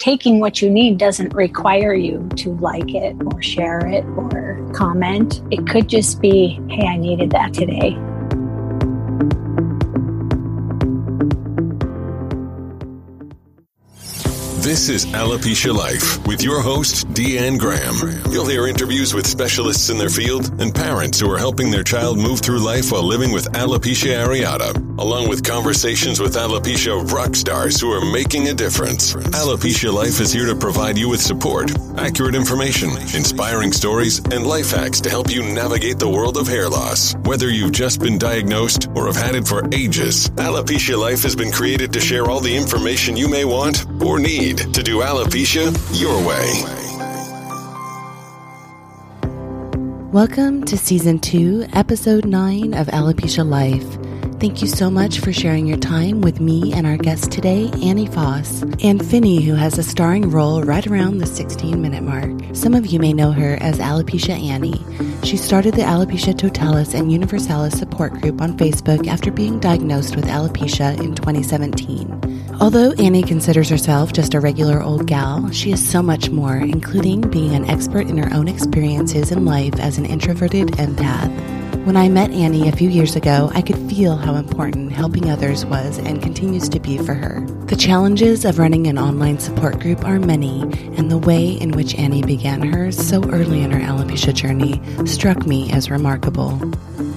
taking what you need doesn't require you to like it or share it or comment. It could just be, hey, I needed that today. This is Alopecia Life with your host, Deeann Graham. You'll hear interviews with specialists in their field and parents who are helping their child move through life while living with alopecia areata, along with conversations with alopecia rock stars who are making a difference. Alopecia Life is here to provide you with support, accurate information, inspiring stories, and life hacks to help you navigate the world of hair loss. Whether you've just been diagnosed or have had it for ages, Alopecia Life has been created to share all the information you may want or need to do alopecia your way. Welcome to Season 2, Episode 9 of Alopecia Life. Thank you so much for sharing your time with me and our guest today, Annie Foss, and Finney, who has a starring role right around the 16 minute mark. Some of you may know her as Alopecia Annie. She started the Alopecia Totalis and Universalis support group on Facebook after being diagnosed with alopecia in 2017. Although Annie considers herself just a regular old gal, she is so much more, including being an expert in her own experiences in life as an introverted empath. When I met Annie a few years ago, I could feel how important helping others was and continues to be for her. The challenges of running an online support group are many, and the way in which Annie began hers so early in her alopecia journey struck me as remarkable.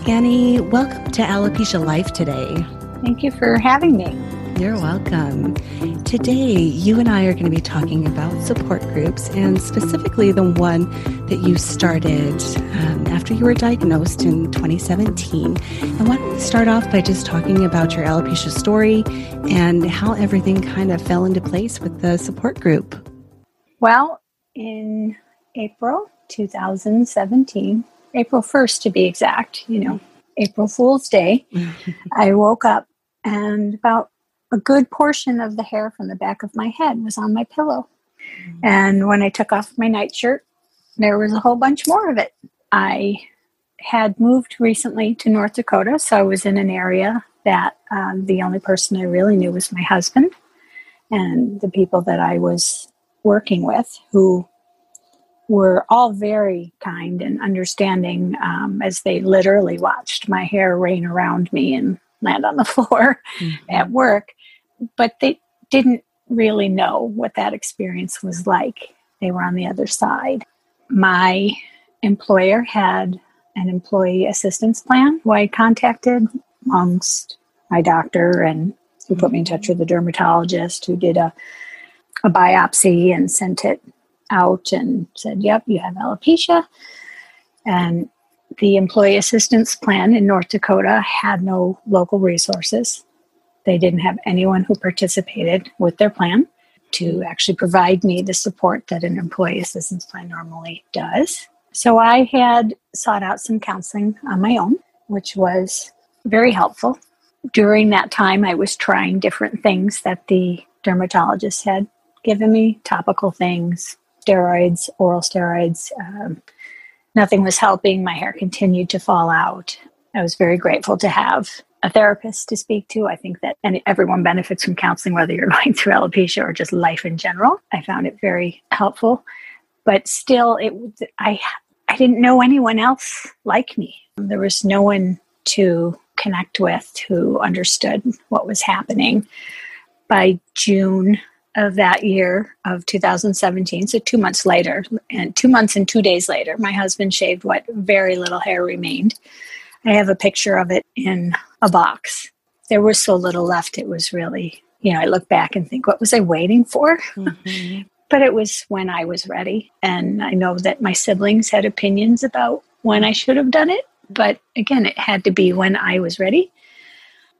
Annie, welcome to Alopecia Life today. Thank you for having me. You're welcome. Today, you and I are going to be talking about support groups and specifically the one that you started um, after you were diagnosed in 2017. And why don't we start off by just talking about your alopecia story and how everything kind of fell into place with the support group? Well, in April 2017, April 1st to be exact, you know, April Fool's Day, I woke up and about a good portion of the hair from the back of my head was on my pillow. And when I took off my nightshirt, there was a whole bunch more of it. I had moved recently to North Dakota, so I was in an area that um, the only person I really knew was my husband and the people that I was working with, who were all very kind and understanding um, as they literally watched my hair rain around me and land on the floor mm-hmm. at work but they didn't really know what that experience was like. They were on the other side. My employer had an employee assistance plan who I contacted amongst my doctor and who put me in touch with a dermatologist who did a, a biopsy and sent it out and said, Yep, you have alopecia. And the employee assistance plan in North Dakota had no local resources. They didn't have anyone who participated with their plan to actually provide me the support that an employee assistance plan normally does. So I had sought out some counseling on my own, which was very helpful. During that time, I was trying different things that the dermatologist had given me topical things, steroids, oral steroids. Um, nothing was helping. My hair continued to fall out. I was very grateful to have a therapist to speak to. I think that everyone benefits from counseling, whether you're going through alopecia or just life in general. I found it very helpful, but still, it I I didn't know anyone else like me. There was no one to connect with who understood what was happening. By June of that year of 2017, so two months later, and two months and two days later, my husband shaved what very little hair remained. I have a picture of it in a box. There was so little left, it was really, you know, I look back and think, what was I waiting for? Mm-hmm. but it was when I was ready. And I know that my siblings had opinions about when I should have done it. But again, it had to be when I was ready.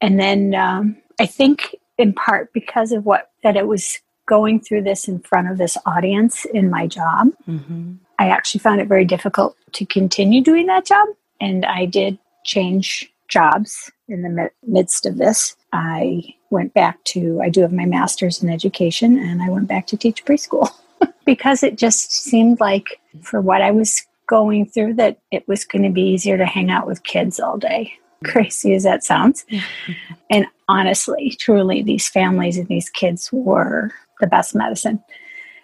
And then um, I think in part because of what that it was going through this in front of this audience in my job, mm-hmm. I actually found it very difficult to continue doing that job. And I did change jobs in the midst of this. I went back to, I do have my master's in education, and I went back to teach preschool because it just seemed like for what I was going through that it was going to be easier to hang out with kids all day. Mm-hmm. Crazy as that sounds. and honestly, truly, these families and these kids were the best medicine.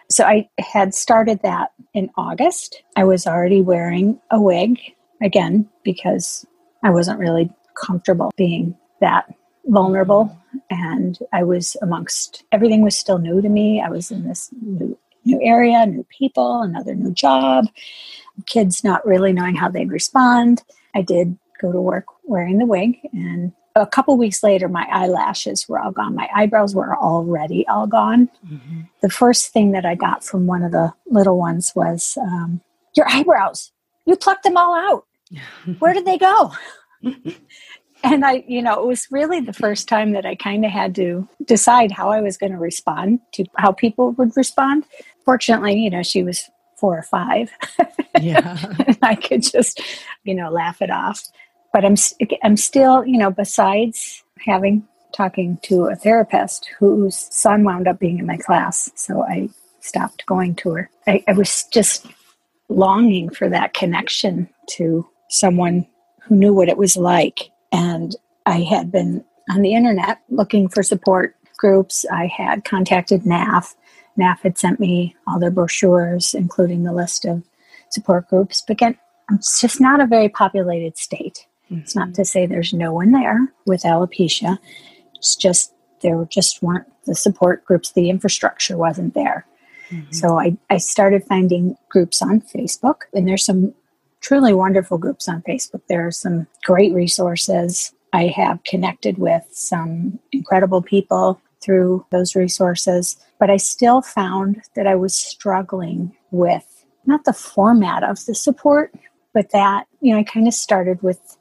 so I had started that in August. I was already wearing a wig again because I wasn't really comfortable being that vulnerable and I was amongst everything was still new to me. I was in this new new area, new people, another new job, kids not really knowing how they'd respond. I did go to work wearing the wig and a couple weeks later my eyelashes were all gone my eyebrows were already all gone mm-hmm. the first thing that i got from one of the little ones was um, your eyebrows you plucked them all out where did they go? And i you know it was really the first time that i kind of had to decide how i was going to respond to how people would respond. Fortunately you know she was four or five. Yeah. I could just you know laugh it off. But i'm i'm still you know besides having talking to a therapist whose son wound up being in my class so i stopped going to her. I, I was just longing for that connection to someone who knew what it was like and I had been on the internet looking for support groups. I had contacted NAF. NAF had sent me all their brochures, including the list of support groups. But again, it's just not a very populated state. Mm-hmm. It's not to say there's no one there with alopecia. It's just there just weren't the support groups, the infrastructure wasn't there. Mm-hmm. So I, I started finding groups on Facebook, and there's some truly wonderful groups on Facebook. There are some great resources. I have connected with some incredible people through those resources, but I still found that I was struggling with not the format of the support, but that, you know, I kind of started with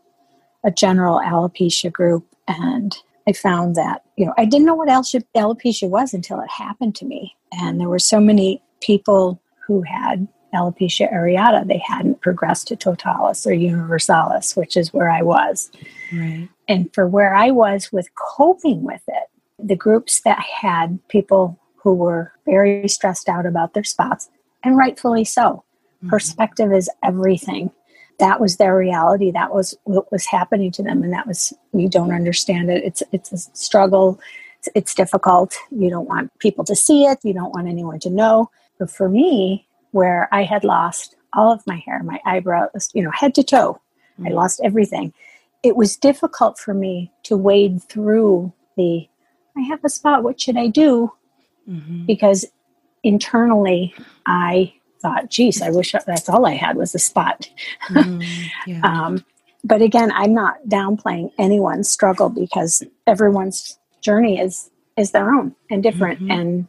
a general alopecia group and I found that, you know, I didn't know what alopecia was until it happened to me. And there were so many people who had alopecia areata, they hadn't progressed to totalis or universalis, which is where I was. Right. And for where I was with coping with it, the groups that had people who were very stressed out about their spots, and rightfully so. Mm-hmm. Perspective is everything. That was their reality. That was what was happening to them, and that was you don't understand it. It's it's a struggle. It's, it's difficult. You don't want people to see it. You don't want anyone to know. But for me, where I had lost all of my hair, my eyebrows, you know, head to toe. Mm-hmm. I lost everything. It was difficult for me to wade through the, I have a spot, what should I do? Mm-hmm. Because internally I thought, geez, I wish that's all I had was a spot. Mm, yeah. um, but again, I'm not downplaying anyone's struggle because everyone's journey is is their own and different mm-hmm. and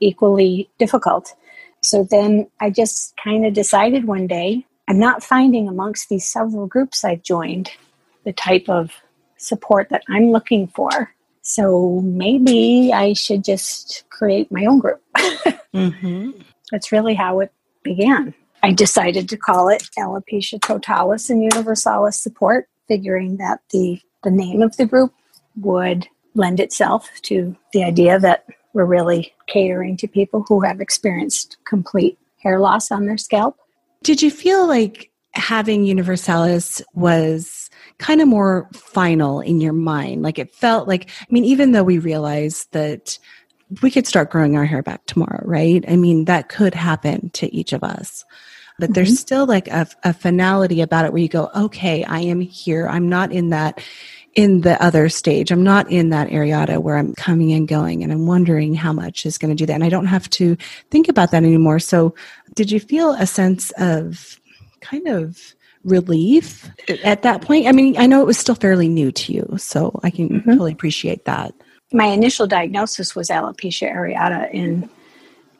equally difficult. So then I just kind of decided one day I'm not finding amongst these several groups I've joined the type of support that I'm looking for. So maybe I should just create my own group. mm-hmm. That's really how it began. I decided to call it Alopecia Totalis and Universalis Support, figuring that the, the name of the group would lend itself to the idea that we're really catering to people who have experienced complete hair loss on their scalp. Did you feel like having Universalis was kind of more final in your mind? Like it felt like, I mean, even though we realized that we could start growing our hair back tomorrow, right? I mean, that could happen to each of us. But mm-hmm. there's still like a, a finality about it where you go, okay, I am here. I'm not in that in the other stage. I'm not in that areata where I'm coming and going and I'm wondering how much is going to do that. And I don't have to think about that anymore. So, did you feel a sense of kind of relief at that point? I mean, I know it was still fairly new to you, so I can mm-hmm. totally appreciate that. My initial diagnosis was alopecia areata in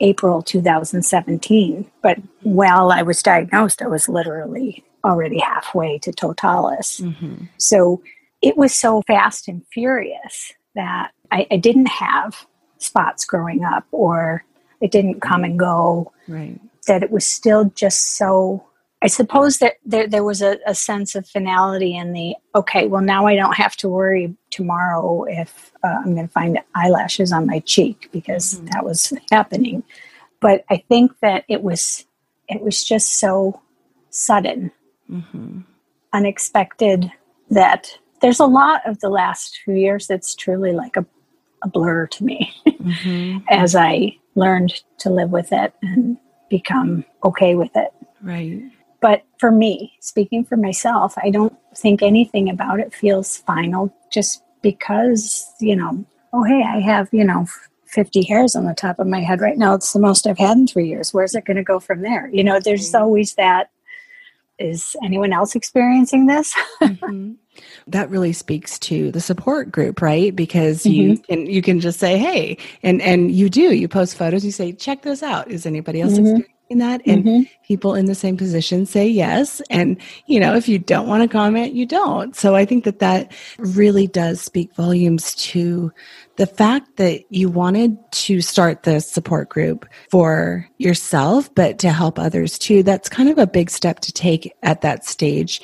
April 2017, but while I was diagnosed, I was literally already halfway to totalis. Mm-hmm. So it was so fast and furious that I, I didn't have spots growing up or it didn't come and go. Right. That it was still just so I suppose that there, there was a, a, sense of finality in the okay, well, now I don't have to worry tomorrow if uh, I'm going to find eyelashes on my cheek because mm-hmm. that was happening. But I think that it was it was just so sudden, mm-hmm. unexpected that there's a lot of the last few years that's truly like a, a blur to me mm-hmm. as I learned to live with it and become okay with it. Right. But for me, speaking for myself, I don't think anything about it feels final just because, you know, oh, hey, I have, you know, 50 hairs on the top of my head right now. It's the most I've had in three years. Where's it going to go from there? You know, there's always that. Is anyone else experiencing this? mm-hmm. That really speaks to the support group, right? Because mm-hmm. you can you can just say, "Hey," and and you do. You post photos. You say, "Check this out." Is anybody else mm-hmm. experiencing that and mm-hmm. people in the same position say yes and you know if you don't want to comment you don't so i think that that really does speak volumes to the fact that you wanted to start the support group for yourself but to help others too that's kind of a big step to take at that stage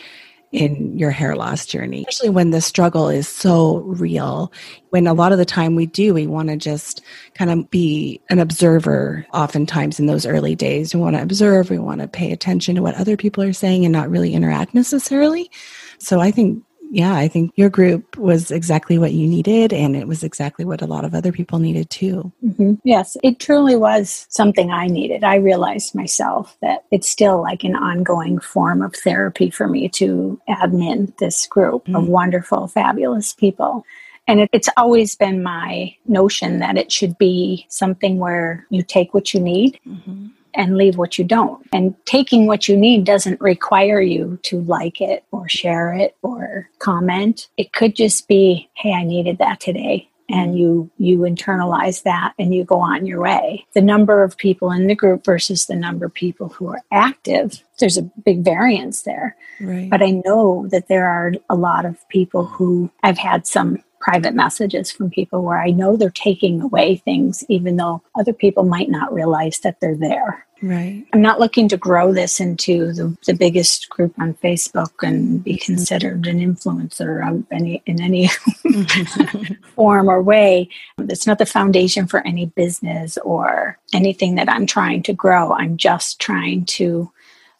in your hair loss journey, especially when the struggle is so real. When a lot of the time we do, we want to just kind of be an observer oftentimes in those early days. We want to observe, we want to pay attention to what other people are saying and not really interact necessarily. So I think yeah, I think your group was exactly what you needed, and it was exactly what a lot of other people needed too. Mm-hmm. Yes, it truly was something I needed. I realized myself that it's still like an ongoing form of therapy for me to admin this group mm-hmm. of wonderful, fabulous people. And it, it's always been my notion that it should be something where you take what you need. Mm-hmm and leave what you don't. And taking what you need doesn't require you to like it or share it or comment. It could just be, hey, I needed that today. And you you internalize that and you go on your way. The number of people in the group versus the number of people who are active, there's a big variance there. Right. But I know that there are a lot of people who I've had some private messages from people where I know they're taking away things, even though other people might not realize that they're there. Right. I'm not looking to grow this into the, the biggest group on Facebook and be mm-hmm. considered an influencer of any in any form or way. It's not the foundation for any business or anything that I'm trying to grow. I'm just trying to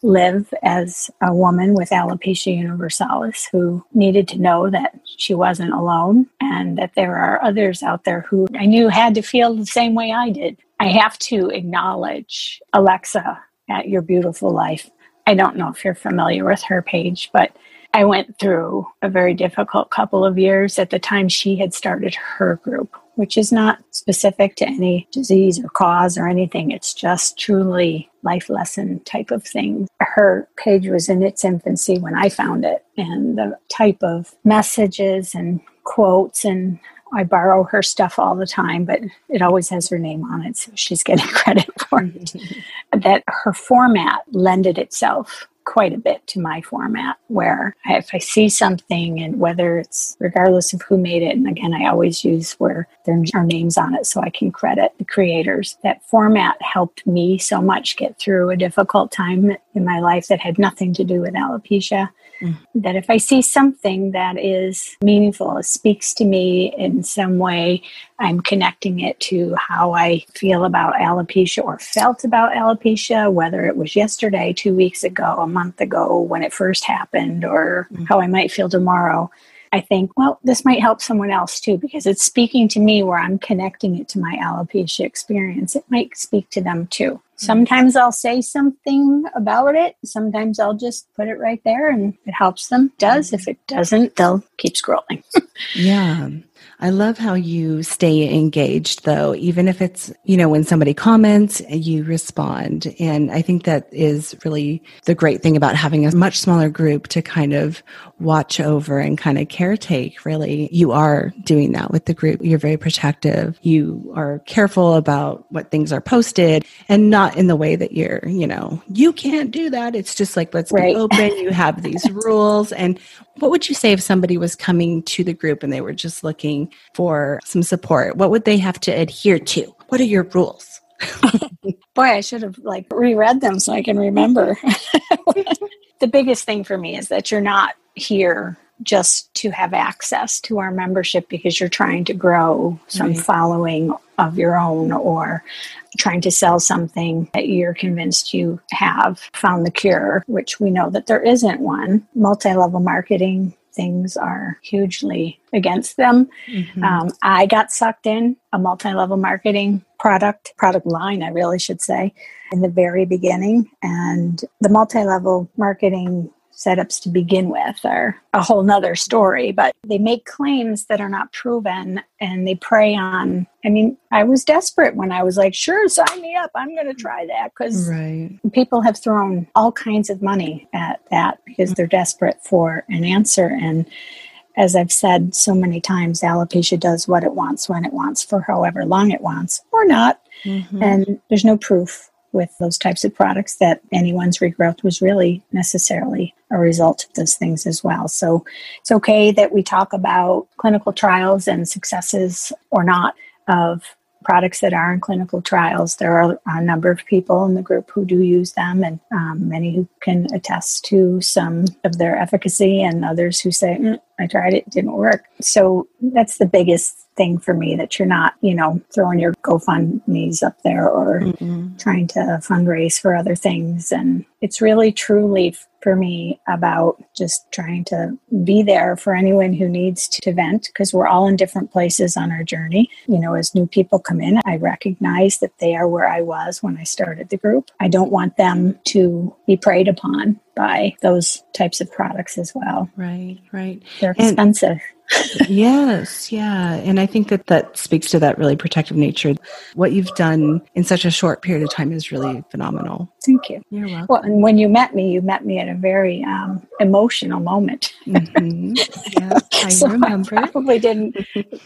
live as a woman with alopecia universalis who needed to know that she wasn't alone and that there are others out there who I knew had to feel the same way I did. I have to acknowledge Alexa at Your Beautiful Life. I don't know if you're familiar with her page, but I went through a very difficult couple of years at the time she had started her group which is not specific to any disease or cause or anything. It's just truly life lesson type of thing. Her page was in its infancy when I found it, and the type of messages and quotes and I borrow her stuff all the time, but it always has her name on it, so she's getting credit for it. Mm-hmm. that her format lended itself quite a bit to my format where if I see something and whether it's regardless of who made it, and again, I always use where there are names on it so I can credit the creators. That format helped me so much get through a difficult time in my life that had nothing to do with alopecia. Mm-hmm. That if I see something that is meaningful, speaks to me in some way, I'm connecting it to how I feel about alopecia or felt about alopecia, whether it was yesterday, two weeks ago, a month ago when it first happened, or mm-hmm. how I might feel tomorrow. I think, well, this might help someone else too because it's speaking to me where I'm connecting it to my alopecia experience. It might speak to them too. Mm-hmm. Sometimes I'll say something about it. Sometimes I'll just put it right there and it helps them. Does. If it doesn't, they'll keep scrolling. yeah. I love how you stay engaged though, even if it's, you know, when somebody comments, you respond. And I think that is really the great thing about having a much smaller group to kind of watch over and kind of caretake. Really, you are doing that with the group. You're very protective. You are careful about what things are posted and not in the way that you're, you know, you can't do that. It's just like, let's right. be open. You have these rules. And what would you say if somebody was coming to the group and they were just looking for some support? What would they have to adhere to? What are your rules? Boy, I should have like reread them so I can remember. the biggest thing for me is that you're not here just to have access to our membership because you're trying to grow some right. following of your own or trying to sell something that you're convinced you have found the cure, which we know that there isn't one. Multi level marketing things are hugely against them. Mm-hmm. Um, I got sucked in a multi level marketing product, product line, I really should say, in the very beginning. And the multi level marketing setups to begin with are a whole nother story, but they make claims that are not proven and they prey on. I mean, I was desperate when I was like, sure, sign me up. I'm going to try that because right. people have thrown all kinds of money at that because they're desperate for an answer. And as I've said so many times, alopecia does what it wants when it wants for however long it wants or not. Mm-hmm. And there's no proof with those types of products that anyone's regrowth was really necessarily a result of those things as well. So it's okay that we talk about clinical trials and successes or not of products that are in clinical trials. There are a number of people in the group who do use them, and um, many who can attest to some of their efficacy, and others who say, mm, I tried it, it didn't work. So that's the biggest thing for me that you're not, you know, throwing your GoFundMe's up there or mm-hmm. trying to fundraise for other things. And it's really truly for me about just trying to be there for anyone who needs to vent because we're all in different places on our journey. You know, as new people come in, I recognize that they are where I was when I started the group. I don't want them to be preyed upon by those types of products as well. Right, right. They're expensive. And- yes, yeah. And I think that that speaks to that really protective nature. What you've done in such a short period of time is really phenomenal. Thank you. You're welcome. Well, and when you met me, you met me at a very um, emotional moment. Mm-hmm. Yeah, I so remember. I probably didn't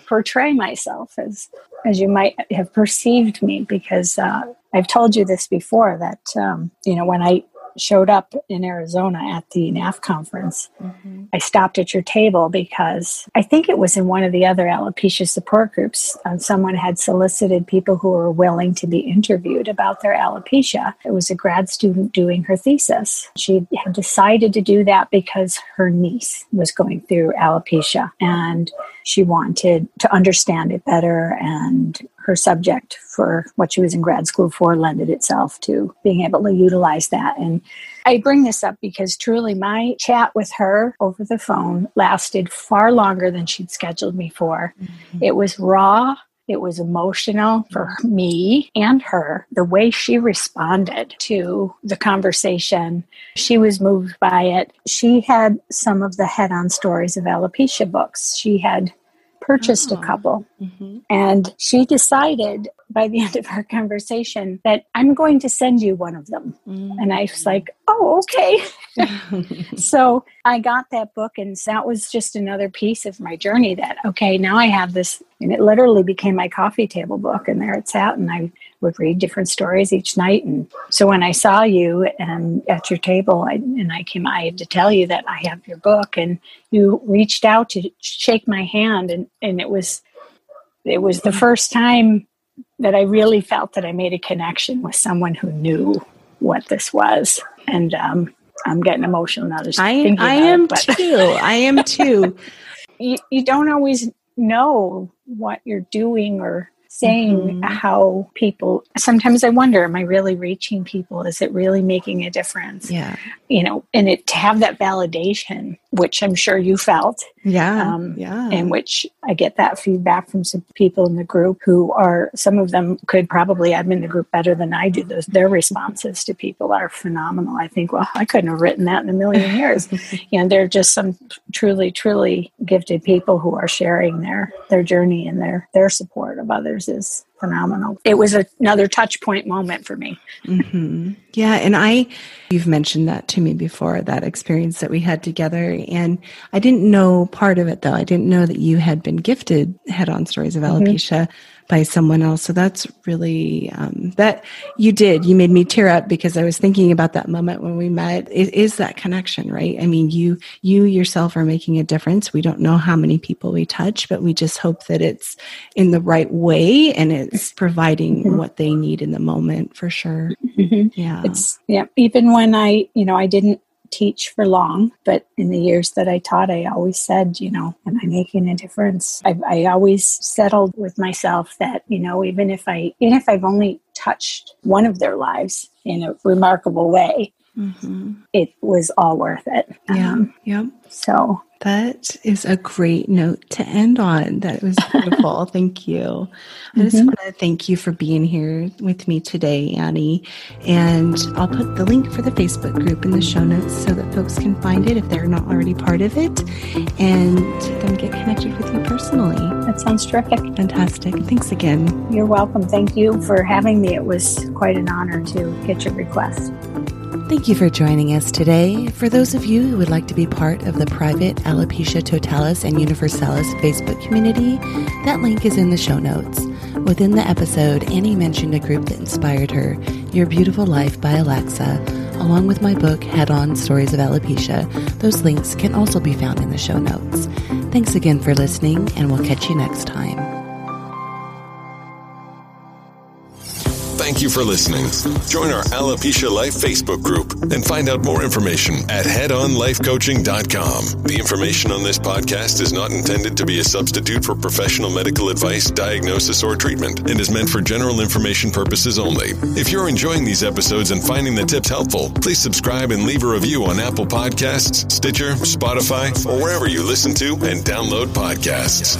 portray myself as as you might have perceived me because uh, I've told you this before that um, you know when I showed up in Arizona at the NAF conference, mm-hmm. I stopped at your table because I think it was in one of the other alopecia support groups. Uh, someone had solicited people who were willing to be interviewed about their alopecia. It was a grad student doing her thesis. She had decided to do that because her niece was going through alopecia and she wanted to understand it better and her subject for what she was in grad school for lended itself to being able to utilize that. And I bring this up because truly my chat with her over the phone lasted far longer than she'd scheduled me for. Mm-hmm. It was raw. It was emotional for me and her. The way she responded to the conversation, she was moved by it. She had some of the head on stories of alopecia books. She had purchased oh. a couple. Mm-hmm. And she decided by the end of our conversation that I'm going to send you one of them. Mm-hmm. And I was like, oh, okay. so I got that book, and that was just another piece of my journey that, okay, now I have this. And it literally became my coffee table book, and there it's at. And I would read different stories each night. And so when I saw you and at your table, I, and I came, I had to tell you that I have your book, and you reached out to shake my hand, and and it was it was the first time that I really felt that I made a connection with someone who knew what this was, and um, I'm getting emotional now. Just I, I am it, too. I am too. you, you don't always know what you're doing or saying mm-hmm. how people sometimes I wonder, am I really reaching people? Is it really making a difference? Yeah. You know, and it to have that validation, which I'm sure you felt. Yeah. Um, yeah. In which I get that feedback from some people in the group who are some of them could probably admin the group better than I do. Those their responses to people are phenomenal. I think, well, I couldn't have written that in a million years. you know, they're just some truly, truly gifted people who are sharing their their journey and their their support of others is phenomenal. It was a, another touch point moment for me. Mm-hmm. Yeah. And I, you've mentioned that to me before, that experience that we had together. And I didn't know part of it though. I didn't know that you had been gifted head on stories of mm-hmm. alopecia. Mm-hmm by someone else. So that's really um, that you did. You made me tear up because I was thinking about that moment when we met. It is that connection, right? I mean, you you yourself are making a difference. We don't know how many people we touch, but we just hope that it's in the right way and it's providing mm-hmm. what they need in the moment for sure. Mm-hmm. Yeah, it's yeah. Even when I, you know, I didn't teach for long, but in the years that I taught, I always said, you know, am I making a difference? I, I always settled with myself that, you know, even if I, even if I've only touched one of their lives in a remarkable way, mm-hmm. it was all worth it. Yeah. Um, yeah. So That is a great note to end on. That was beautiful. thank you. I just mm-hmm. want to thank you for being here with me today, Annie. And I'll put the link for the Facebook group in the show notes so that folks can find it if they're not already part of it and then get connected with you personally. That sounds terrific. Fantastic. Thanks again. You're welcome. Thank you for having me. It was quite an honor to get your request. Thank you for joining us today. For those of you who would like to be part of the private Alopecia Totalis and Universalis Facebook community, that link is in the show notes. Within the episode, Annie mentioned a group that inspired her, Your Beautiful Life by Alexa, along with my book, Head On Stories of Alopecia. Those links can also be found in the show notes. Thanks again for listening, and we'll catch you next time. Thank you for listening. Join our Alopecia Life Facebook group and find out more information at headonlifecoaching.com. The information on this podcast is not intended to be a substitute for professional medical advice, diagnosis, or treatment and is meant for general information purposes only. If you're enjoying these episodes and finding the tips helpful, please subscribe and leave a review on Apple Podcasts, Stitcher, Spotify, or wherever you listen to and download podcasts.